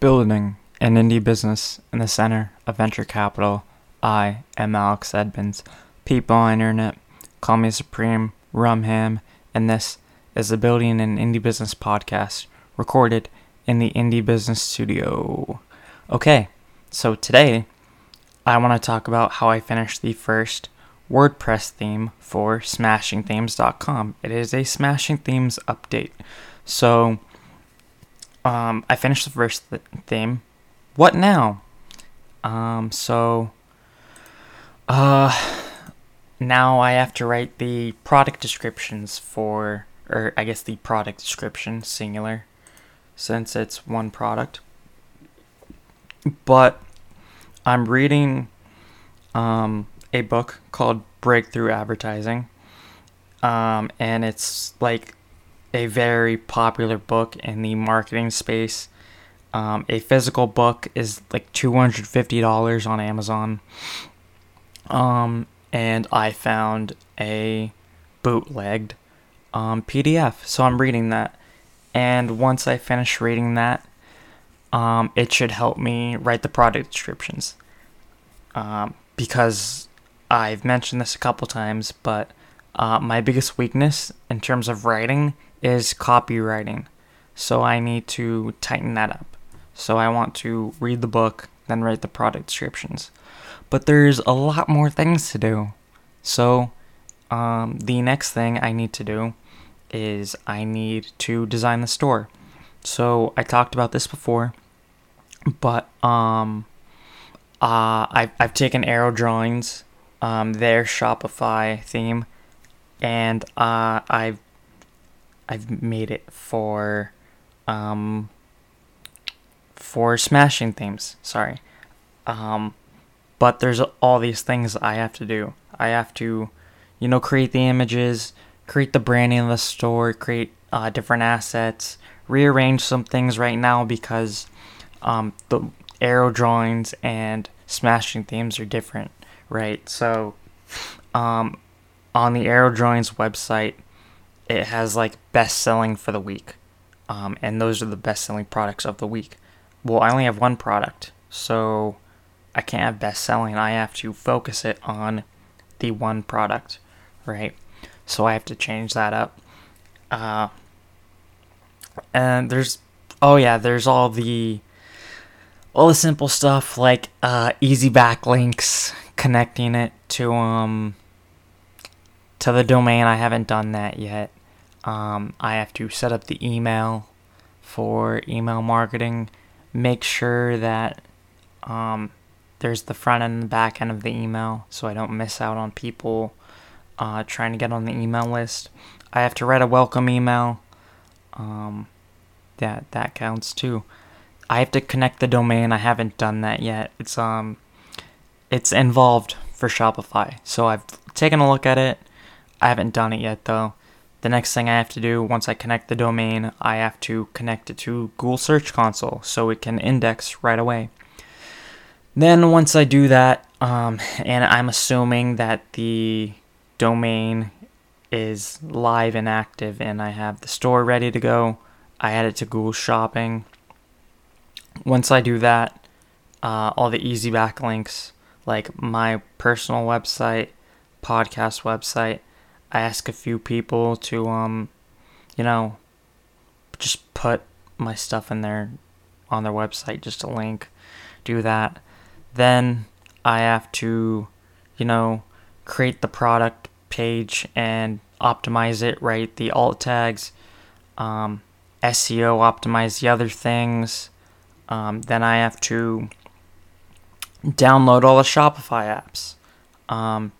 Building an indie business in the center of venture capital. I am Alex Edmonds. People on internet call me Supreme Rumham, and this is the Building an Indie Business podcast recorded in the Indie Business Studio. Okay, so today I want to talk about how I finished the first WordPress theme for SmashingThemes.com. It is a Smashing Themes update. So um, I finished the first th- theme. What now? Um, so, uh, now I have to write the product descriptions for, or I guess the product description, singular, since it's one product. But I'm reading um, a book called Breakthrough Advertising. Um, and it's like a very popular book in the marketing space. Um, a physical book is like $250 on Amazon. Um, and I found a bootlegged um, PDF. So I'm reading that. And once I finish reading that, um, it should help me write the product descriptions. Um, because I've mentioned this a couple times, but uh, my biggest weakness in terms of writing is copywriting. So I need to tighten that up. So I want to read the book, then write the product descriptions. But there's a lot more things to do. So um, the next thing I need to do is I need to design the store. So I talked about this before, but um, uh, I've, I've taken Arrow Drawings, um, their Shopify theme, and uh, I've I've made it for um for smashing themes. Sorry. Um but there's all these things I have to do. I have to you know create the images, create the branding of the store, create uh, different assets, rearrange some things right now because um, the arrow drawings and smashing themes are different, right? So um, on the arrow drawings website, it has like best selling for the week. Um, and those are the best selling products of the week. Well, I only have one product, so I can't have best selling. I have to focus it on the one product, right? So I have to change that up. Uh, and there's, oh yeah, there's all the, all the simple stuff like uh, easy backlinks, connecting it to um to the domain. I haven't done that yet. Um, I have to set up the email for email marketing. Make sure that um, there's the front end and the back end of the email so I don't miss out on people uh, trying to get on the email list. I have to write a welcome email. Um, that that counts too. I have to connect the domain. I haven't done that yet. It's um, it's involved for Shopify. So I've taken a look at it. I haven't done it yet though. The next thing I have to do once I connect the domain, I have to connect it to Google Search Console so it can index right away. Then once I do that, um, and I'm assuming that the domain is live and active and I have the store ready to go, I add it to Google Shopping. Once I do that, uh, all the easy backlinks, like my personal website, podcast website, ask a few people to um you know just put my stuff in there on their website just a link do that then I have to you know create the product page and optimize it right? the alt tags um, SEO optimize the other things um, then I have to download all the Shopify apps um,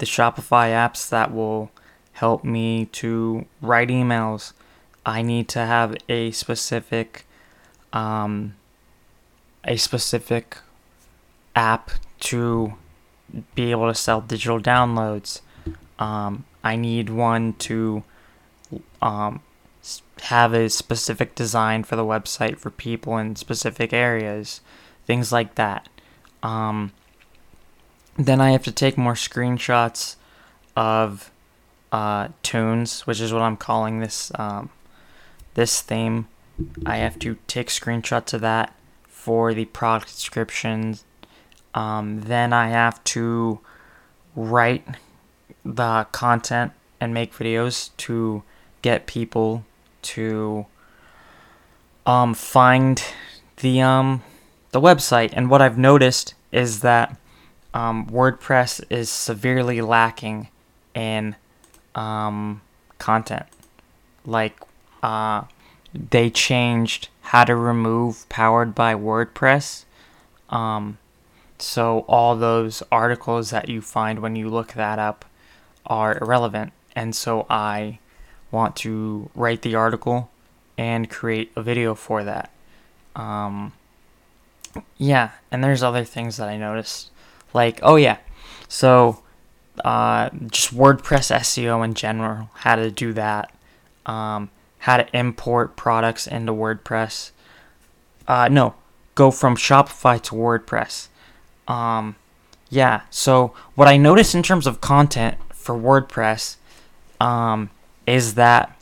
the Shopify apps that will help me to write emails. I need to have a specific um, a specific app to be able to sell digital downloads. Um, I need one to um, have a specific design for the website for people in specific areas, things like that. Um, then I have to take more screenshots of uh, tunes, which is what I'm calling this um, this theme. I have to take screenshots of that for the product descriptions. Um, then I have to write the content and make videos to get people to um, find the um, the website. And what I've noticed is that um, WordPress is severely lacking in um, content. Like, uh, they changed how to remove powered by WordPress. Um, so all those articles that you find when you look that up are irrelevant. And so I want to write the article and create a video for that. Um, yeah, and there's other things that I noticed. Like, oh yeah, so uh, just WordPress SEO in general, how to do that, um, how to import products into WordPress. Uh, no, go from Shopify to WordPress. Um, yeah, so what I noticed in terms of content for WordPress um, is that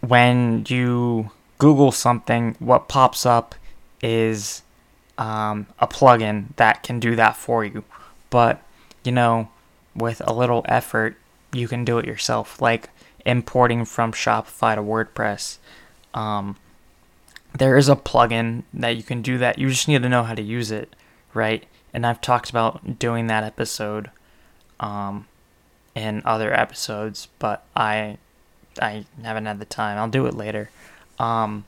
when you Google something, what pops up is um, a plugin that can do that for you. But, you know, with a little effort, you can do it yourself, like importing from Shopify to WordPress. Um, there is a plugin that you can do that. You just need to know how to use it, right? And I've talked about doing that episode um, in other episodes, but I I haven't had the time. I'll do it later. Um,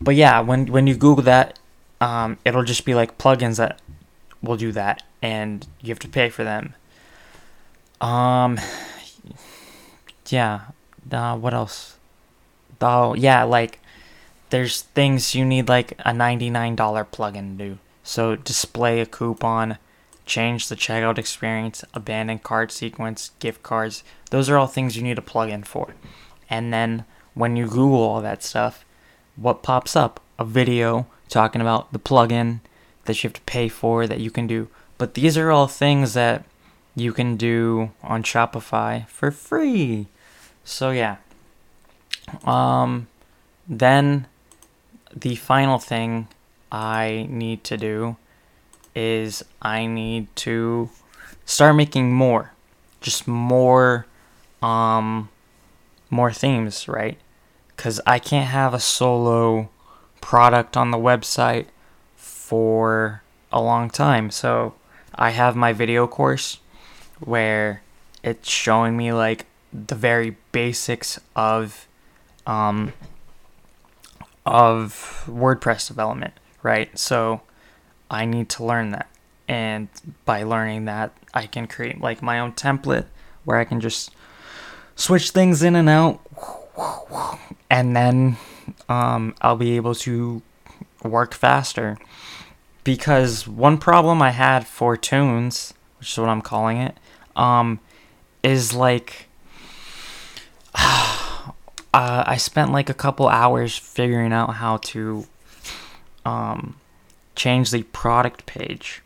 but yeah, when when you Google that, um, it'll just be like plugins that will do that, and you have to pay for them. Um, yeah. Uh, what else? Oh, yeah, like there's things you need like a $99 plugin to do. So display a coupon, change the checkout experience, abandon cart sequence, gift cards. Those are all things you need a plugin for. And then when you Google all that stuff, what pops up? A video talking about the plugin that you have to pay for that you can do. But these are all things that you can do on Shopify for free. So yeah. Um then the final thing I need to do is I need to start making more. Just more um more themes, right? Cuz I can't have a solo product on the website for a long time. So I have my video course where it's showing me like the very basics of um, of WordPress development, right? So I need to learn that. And by learning that, I can create like my own template where I can just switch things in and out. And then um, I'll be able to work faster. Because one problem I had for Tunes, which is what I'm calling it, um, is like uh, I spent like a couple hours figuring out how to um, change the product page.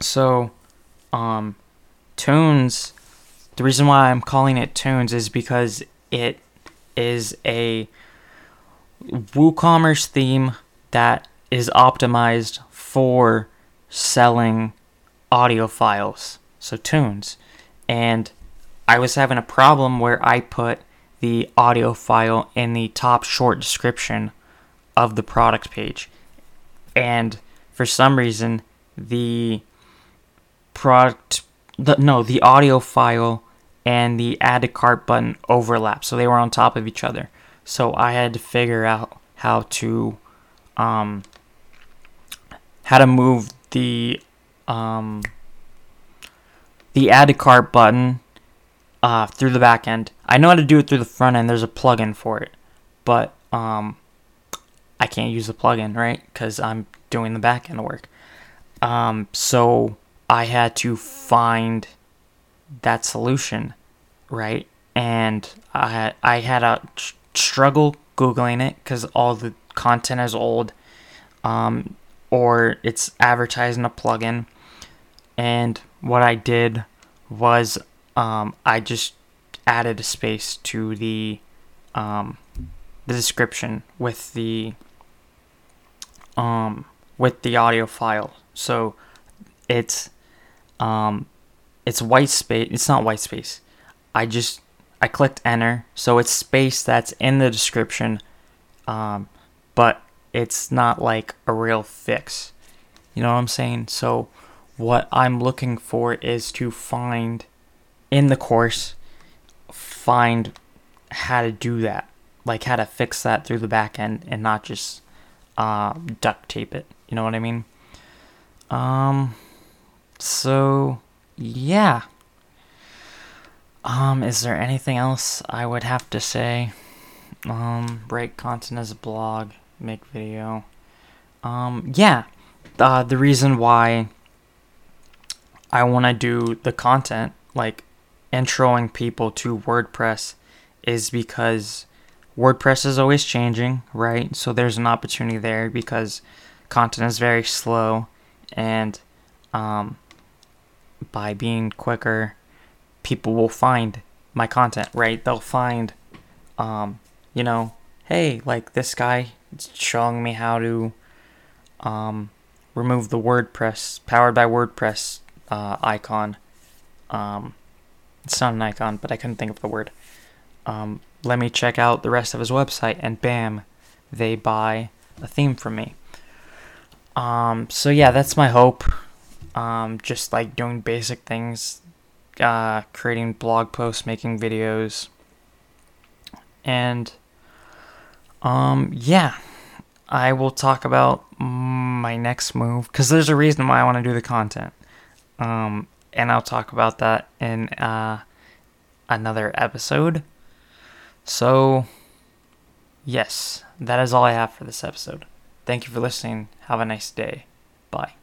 So, um, Tunes, the reason why I'm calling it Tunes is because it is a WooCommerce theme that is optimized for selling audio files so tunes. And I was having a problem where I put the audio file in the top short description of the product page. And for some reason, the product, the, no, the audio file and the add to cart button overlap. So they were on top of each other. So I had to figure out how to, um, how to move the, um, the add to cart button uh, through the back end. I know how to do it through the front end. There's a plugin for it, but um, I can't use the plugin, right? Because I'm doing the back end work. Um, so I had to find that solution, right? And I I had a struggle googling it because all the content is old, um, or it's advertising a plugin, and what I did was um, I just added a space to the um, the description with the um, with the audio file. So it's um, it's white space. It's not white space. I just I clicked enter, so it's space that's in the description, um, but it's not like a real fix. You know what I'm saying? So what I'm looking for is to find in the course find how to do that, like how to fix that through the back end and not just uh, duct tape it. You know what I mean? Um. So yeah. Um. Is there anything else I would have to say? Um. Break content as a blog. Make video. Um. Yeah. Uh, the reason why I want to do the content like introing people to WordPress is because WordPress is always changing, right? So there's an opportunity there because content is very slow, and um, by being quicker, people will find my content, right? They'll find, um, you know, hey, like this guy is showing me how to um, remove the WordPress powered by WordPress uh, icon. Um, it's not an icon, but I couldn't think of the word. Um, let me check out the rest of his website, and bam, they buy a theme from me. Um, so yeah, that's my hope. Um, just like doing basic things, uh, creating blog posts, making videos, and um, yeah, I will talk about my next move because there's a reason why I want to do the content. Um, and I'll talk about that in uh, another episode. So, yes, that is all I have for this episode. Thank you for listening. Have a nice day. Bye.